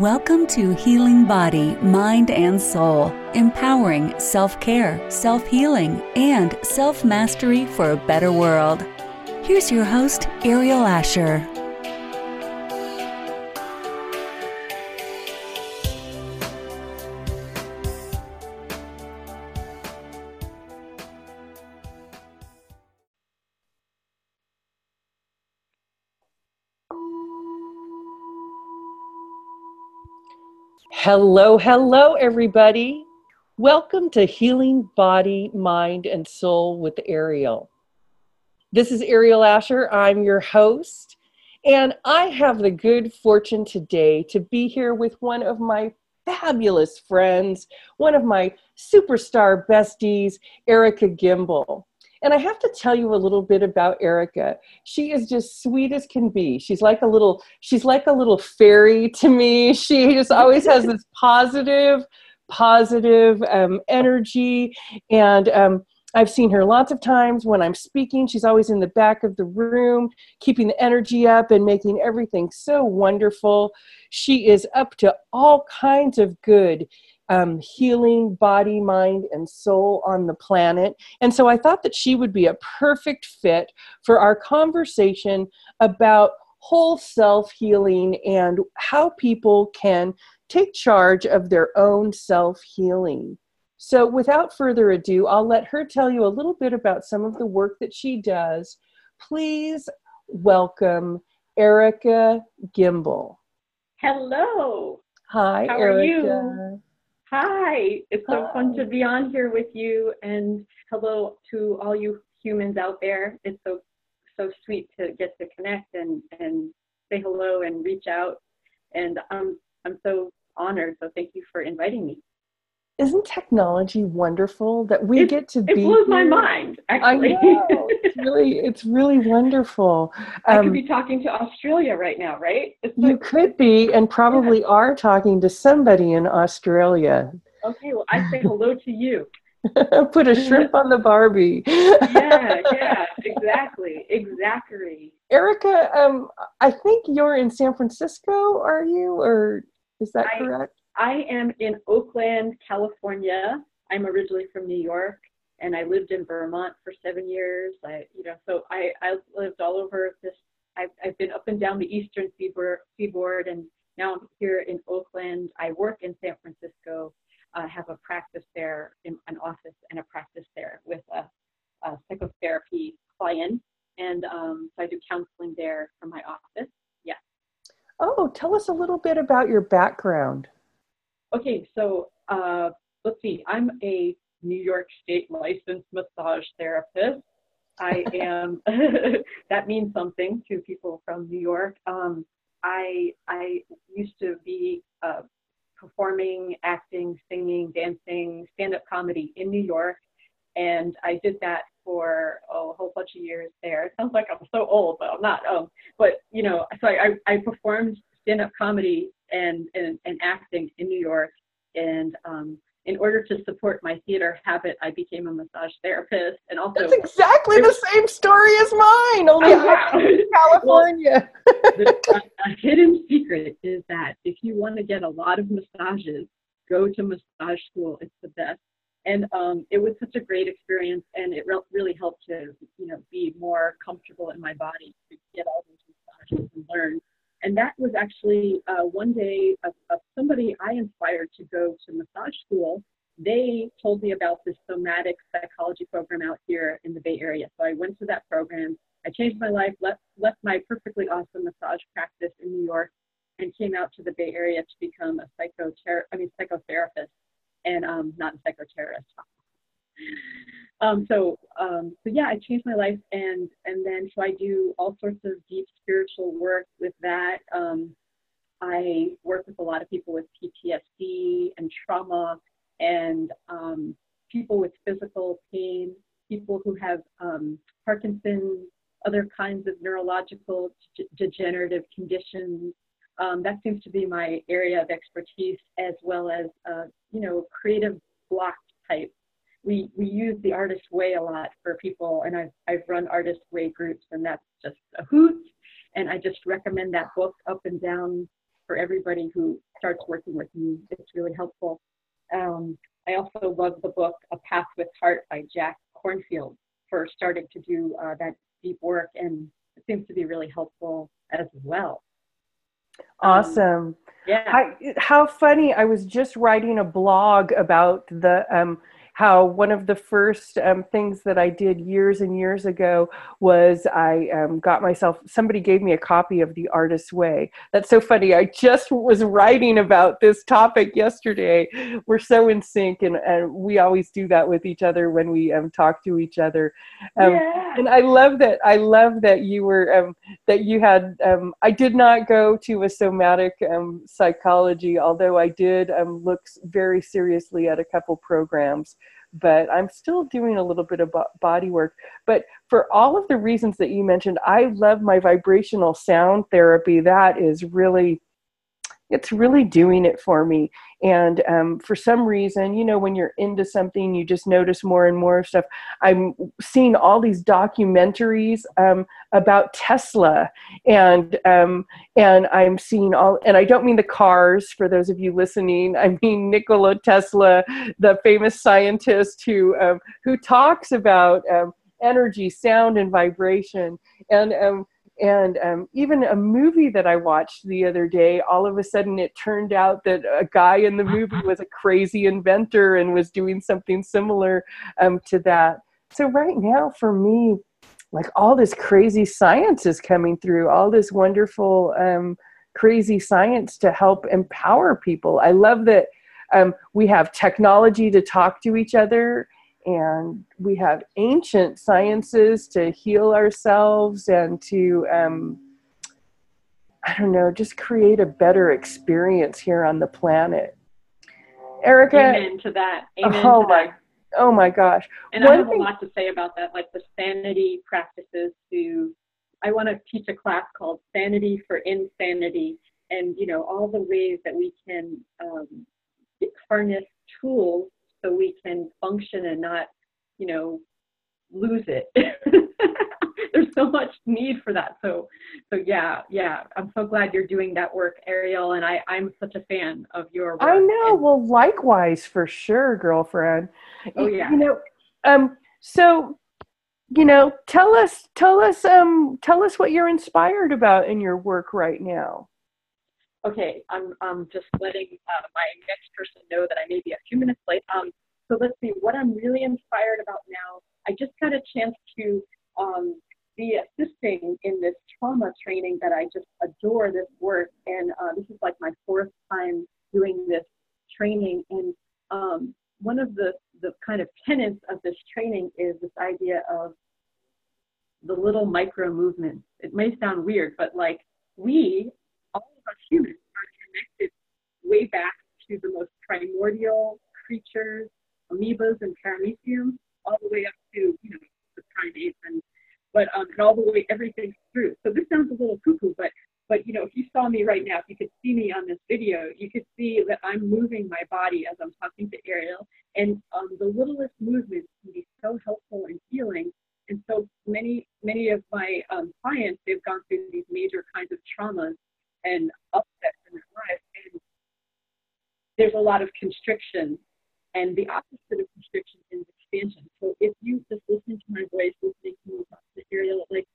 Welcome to Healing Body, Mind, and Soul, empowering self care, self healing, and self mastery for a better world. Here's your host, Aeriol Ascher. Hello, hello, everybody. Welcome to Healing Body, Mind, and Soul with Aeriol. This is Aeriol Ascher. I'm your host, and I have the good fortune today to be here with one of my fabulous friends, one of my superstar besties, Erika Gimbel. And I have to tell you a little bit about Erika. She is just sweet as can be. She's like a little she's like a little fairy to me. She just always has this positive positive um, energy and um, I've seen her lots of times when I'm speaking. She's always in the back of the room, keeping the energy up and making everything so wonderful. She is up to all kinds of good um, healing body, mind, and soul on the planet. And so I thought that she would be a perfect fit for our conversation about whole self healing and how people can take charge of their own self healing. So, without further ado, I'll let her tell you a little bit about some of the work that she does. Please welcome Erika Gimbel. Hello. Hi, How Erika. Are you? Hi, it's so Hi. fun to be on here with you, and hello to all you humans out there. It's so so sweet to get to connect and and say hello and reach out, and I'm I'm so honored. So thank you for inviting me. Isn't technology wonderful that we it, get to it be? It blows my mind. Actually, I know. it's really it's really wonderful. Um, I could um, be talking to Australia right now, right? you could be, and probably yeah. are talking to somebody in Australia. Okay, well, I say hello to you. Put a shrimp on the Barbie. yeah, yeah, exactly, exactly. Erika, um, I think you're in San Francisco, are you, or is that I, correct? I am in Oakland, California. I'm originally from New York, and I lived in Vermont for seven years. I, you know, so I, I lived all over this. I've, I've been up and down the eastern seaboard, and now I'm here in Oakland. I work in San Francisco. I have a practice there, in an office and a practice there with a, a psychotherapy client, and um, so I do counseling there from my office. Yeah. Oh, tell us a little bit about your background. Okay, so uh, let's see. I'm a New York State licensed massage therapist. I am. that means something to people from New York. Um, I I used to be uh, performing, acting, singing, dancing, stand-up comedy in New York, and I did that for oh, a whole bunch of years there. It sounds like I'm so old, but I'm not. Um, but you know, so I I performed stand-up comedy and, and, and acting in New York. And um, in order to support my theater habit, I became a massage therapist. And also, that's exactly the same story as mine, only uh, in California. well, the, a, a hidden secret is that if you want to get a lot of massages, go to massage school. It's the best. And um, it was such a great experience, and it re- really helped to, you know, be more comfortable in my body to get all these massages and learn and that was actually uh, one day of, of somebody I inspired to go to massage school. They told me about this somatic psychology program out here in the Bay Area. So I went to that program. I changed my life, left, left my perfectly awesome massage practice in New York, and came out to the Bay Area to become a psychother- I mean psychotherapist, and um, not a psychoterrorist. Um, so, um, so yeah, I changed my life, and and then so I do all sorts of deep spiritual work with that. Um, I work with a lot of people with PTSD and trauma, and um, people with physical pain, people who have um, Parkinson's, other kinds of neurological degenerative conditions. Um, that seems to be my area of expertise, as well as uh, you know creative block type we we use the artist way a lot for people and I've I've run artist way groups and that's just a hoot and I just recommend that book up and down for everybody who starts working with me, it's really helpful. Um, I also love the book A Path with Heart by Jack Kornfield for starting to do uh, that deep work, and it seems to be really helpful as well. Awesome. Um, yeah. I, how funny. I was just writing a blog about the um, how one of the first um, things that I did years and years ago was I um, got myself, somebody gave me a copy of The Artist's Way. That's so funny. I just was writing about this topic yesterday. We're so in sync, and, and we always do that with each other when we um, talk to each other. Um, yeah. And I love that. I love that you were, um, that you had, um, I did not go to a somatic psychology, although I did look very seriously at a couple programs but I'm still doing a little bit of body work. But for all of the reasons that you mentioned, I love my vibrational sound therapy. That is really it's really doing it for me. And um, for some reason, you know, when you're into something, you just notice more and more stuff. I'm seeing all these documentaries um, about Tesla, and um, and I'm seeing all. And I don't mean the cars. For those of you listening, I mean Nikola Tesla, the famous scientist who um, who talks about um, energy, sound, and vibration. And um, and um, even a movie that I watched the other day, all of a sudden it turned out that a guy in the movie was a crazy inventor and was doing something similar um, to that. So, right now, for me, like all this crazy science is coming through, all this wonderful, um, crazy science to help empower people. I love that um, we have technology to talk to each other and we have ancient sciences to heal ourselves and to um, i don't know just create a better experience here on the planet. Erika amen to that. Amen oh to my that. oh my gosh. And One i have thing, a lot to say about that like the sanity practices to i want to teach a class called sanity for insanity. And you know all the ways that we can um, harness tools so we can function and not, you know, lose it. There's so much need for that. So, so yeah, yeah. I'm so glad you're doing that work, Aeriol, and I, I'm such a fan of your work. I know. And, well, likewise, for sure, girlfriend. Oh yeah. You know, um, so you know tell us tell us um tell us what you're inspired about in your work right now okay, I'm, I'm just letting uh, my next person know that I may be a few minutes late. Um, so let's see, what I'm really inspired about now, I just got a chance to um, be assisting in this trauma training that I just adore this work. And uh, this is like my fourth time doing this training. And um, one of the, the kind of tenets of this training is this idea of the little micro movements. It may sound weird, but like we humans are connected way back to the most primordial creatures, amoebas and parameciums, all the way up to you know the primates and but um, and all the way everything through. So this sounds a little cuckoo, but but you know if you saw me right now, if you could see me on this video, you could see that I'm moving my body as I'm talking to Aeriol, and um, the littlest movements can be so helpful and healing. And so many many of my um, clients they've gone through these major kinds of traumas and upsets in their life. And there's a lot of constriction, and the opposite of constriction is expansion. So if you just listen to my voice, listening to me talk to like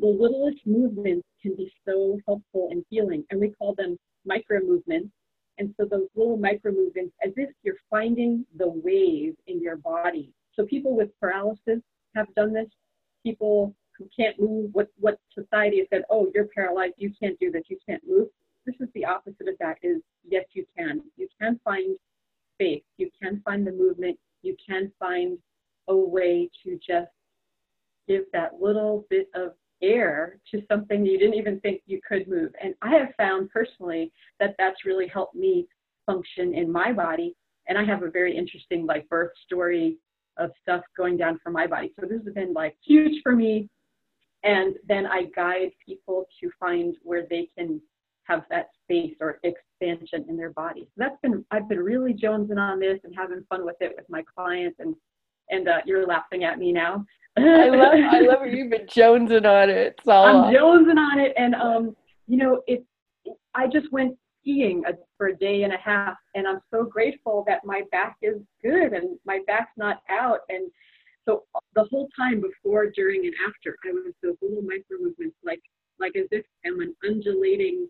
the littlest movements can be so helpful and healing, and we call them micro movements. And so those little micro movements, as if you're finding the wave in your body. So people with paralysis have done this. People who can't move, what, what society has said, oh, you're paralyzed, you can't do this, you can't move. This is the opposite of that is yes, you can. You can find space, you can find the movement, you can find a way to just give that little bit of air to something you didn't even think you could move. And I have found personally that that's really helped me function in my body. And I have a very interesting like birth story of stuff going down for my body. So this has been like huge for me and then I guide people to find where they can have that space or expansion in their body. So that's been I've been really jonesing on this and having fun with it with my clients and and uh, you're laughing at me now. I love I love you've been jonesing on it. All I'm jonesing on it and um you know it's I just went skiing a, for a day and a half, and I'm so grateful that my back is good and my back's not out. And so the whole time before, during, and after, I was those little micro movements, like like as if I'm an undulating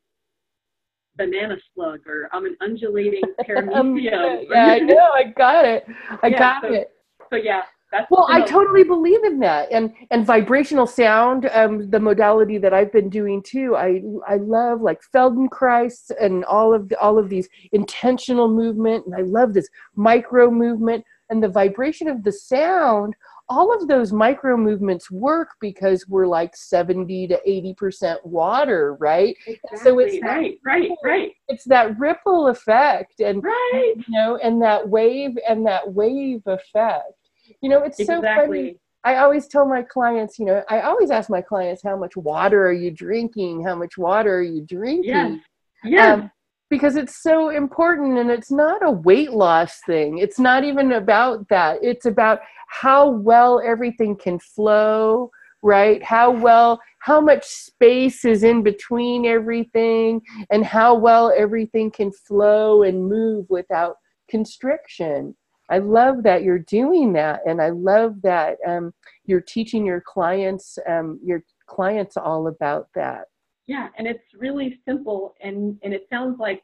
banana slug or I'm an undulating paramecium. yeah, I know. I got it. I Yeah, got so- it. So yeah, that's Well, I totally believe in that, and and vibrational sound, um, the modality that I've been doing too. I I love like Feldenkrais and all of the, all of these intentional movement, and I love this micro movement and the vibration of the sound. All of those micro movements work because we're like seventy to eighty percent water, right? exactly, so it's- right, right, right, It's that ripple effect, and right. you know, and that wave and that wave effect. You know, it's so funny. I always tell my clients, you know, I always ask my clients, how much water are you drinking? How much water are you drinking? Yeah. Yes. Um, because it's so important and it's not a weight loss thing. It's not even about that. It's about how well everything can flow, right? How well, how much space is in between everything and how well everything can flow and move without constriction. I love that you're doing that, and I love that um, you're teaching your clients, um, your clients all about that. Yeah, and it's really simple, and and it sounds like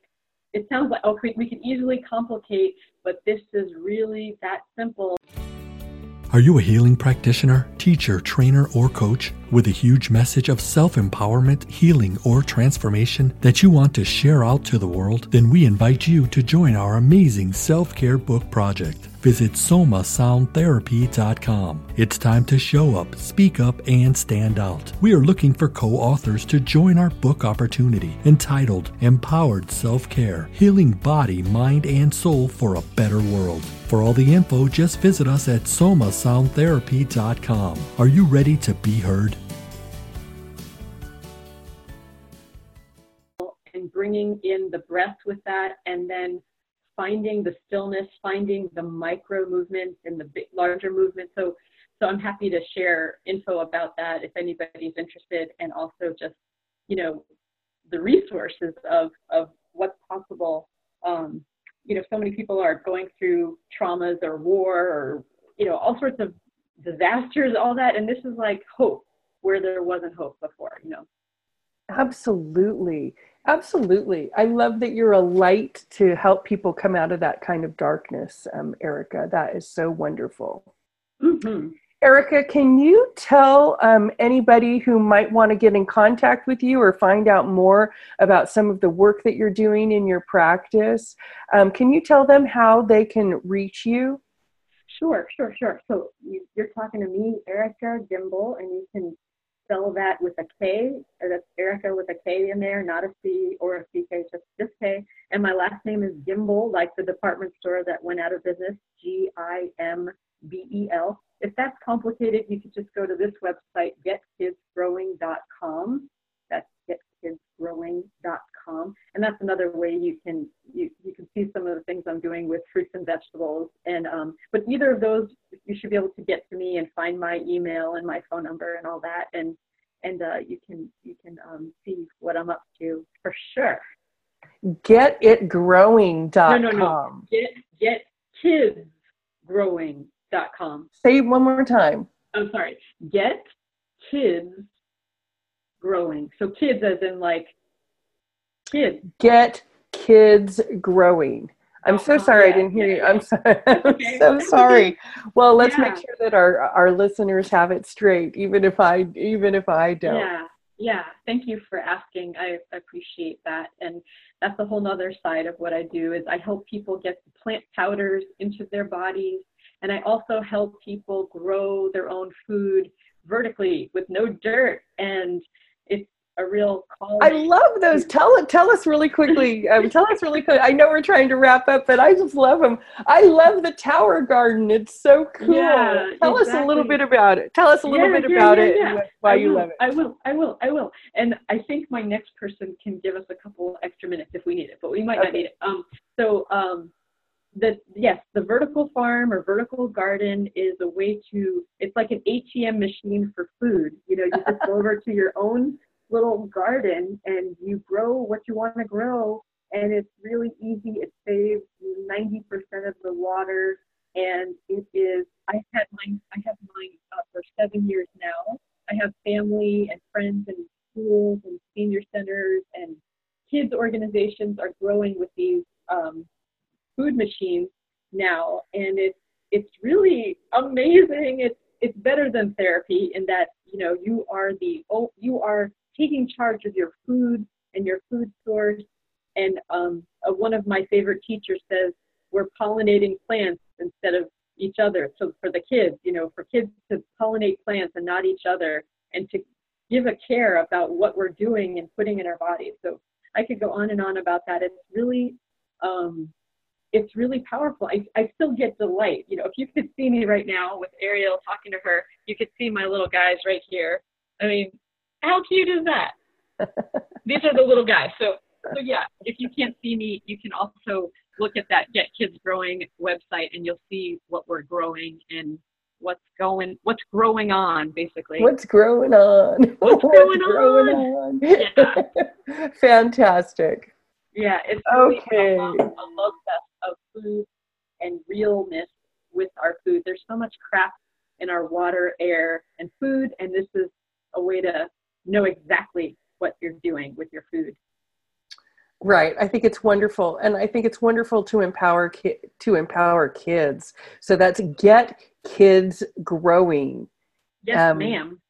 it sounds like okay, we can easily complicate, but this is really that simple. Are you a healing practitioner, teacher, trainer, or coach with a huge message of self empowerment, healing, or transformation that you want to share out to the world? Then we invite you to join our amazing self care book project. Visit somasoundtherapy.com. It's time to show up, speak up, and stand out. We are looking for co authors to join our book opportunity entitled Empowered Self Care Healing Body, Mind, and Soul for a Better World. For all the info, just visit us at somasoundtherapy.com. Are you ready to be heard? and bringing in the breath with that and then finding the stillness finding the micro movements and the big, larger movements. So so i'm happy to share info about that if anybody's interested and also just you know the resources of of what's possible. Um, you know so many people are going through traumas or war or you know all sorts of disasters all that and this is like hope where there wasn't hope before you know? Absolutely. Absolutely. I love that you're a light to help people come out of that kind of darkness, um, Erika. That is so wonderful. hmm Erika, can you tell um, anybody who might want to get in contact with you or find out more about some of the work that you're doing in your practice? Um, can you tell them how they can reach you? Sure, sure, sure. So you, you're talking to me, Erika Gimbel, and you can spell that with a K. That's Erika with a K in there, not a C or a CK, just just K. And my last name is Gimbel, like the department store that went out of business, G I M B E L. If that's complicated, you could just go to this website, getkidsgrowing.com. That's getkidsgrowing.com. And that's another way you can you, you can see some of the things I'm doing with fruits and vegetables. And um, but either of those, you should be able to get to me and find my email and my phone number and all that. And and uh, you can you can um, see what I'm up to for sure. Getitgrowing.com. No, no, no. Get getkidsgrowing.com. Say it one more time. I'm sorry. Get kids growing. So kids as in like kids. Get kids growing. I'm so Uh-huh, sorry I didn't hear yeah, you. I'm sorry. I'm so sorry. Well, let's make sure that our our listeners have it straight, even if I even if I don't. Yeah, yeah. Thank you for asking. I appreciate that. And that's a whole nother side of what I do is I help people get the plant powders into their bodies. And I also help people grow their own food vertically with no dirt. And a real call. I love those. Tell. Tell us really quickly. Um, tell us really quick. I know we're trying to wrap up, but I just love them. I love the tower garden. It's so cool. Yeah, tell us a little bit about it. Tell us a little Yeah, bit yeah, about yeah, it why I you will, love it. I will, I will, I will. And I think my next person can give us a couple extra minutes if we need it, but we might not need it. Um, so um, the yes, the vertical farm or vertical garden is a way to. It's like an ATM machine for food. You know, you just go over to your own little garden and you grow what you want to grow and it's really easy. It saves 90% of the water, and it is. I had mine. I have mine uh, for seven years now. I have family and friends and schools and senior centers and kids organizations are growing with these um, food machines now, and it's it's really amazing. It's it's better than therapy in that you know you are the you are taking charge of your food and your food source. And um, uh, one of my favorite teachers says we're pollinating plants instead of each other. So for the kids, you know, for kids to pollinate plants and not each other, and to give a care about what we're doing and putting in our bodies. So I could go on and on about that. It's really um, it's really powerful. I, I still get delight. You know, if you could see me right now with Aeriol talking to her, you could see my little guys right here. I mean, how cute is that? These are the little guys. So, so yeah, if you can't see me, you can also look at that Get Kids Growing website and you'll see what we're growing and what's going, what's growing on basically. What's growing on? What's, what's growing, on? on? Yeah. Fantastic. Yeah, it's really okay. a, love, a love fest of food and realness with our food. There's so much crap in our water, air, and food, and this is a way to know exactly what you're doing with your food. Right. I think it's wonderful, and I think it's wonderful to empower ki- to empower kids. So that's get kids growing. Yes, um, ma'am.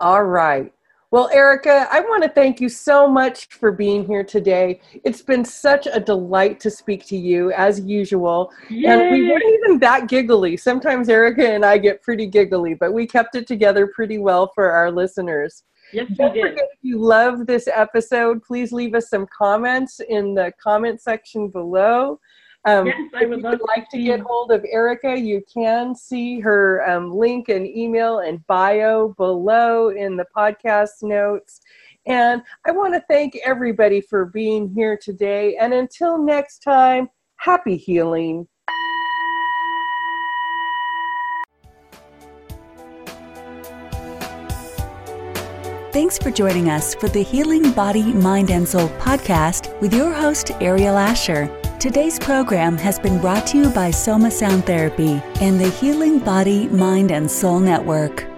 All right. Well, Erika, I want to thank you so much for being here today. It's been such a delight to speak to you, as usual. Yay. And we weren't even that giggly. Sometimes Erika and I get pretty giggly, but we kept it together pretty well for our listeners. Yes, Don't we did. Forget, if you love this episode, please leave us some comments in the comment section below. Um, yes, I would, if you'd like to get hold of Erika, you can see her um, link and email and bio below in the podcast notes. And I want to thank everybody for being here today. And until next time, happy healing. Thanks for joining us for the Healing Body, Mind, and Soul podcast with your host, Aeriol Ascher. Today's program has been brought to you by Soma Sound Therapy and the Healing Body, Mind, and Soul Network.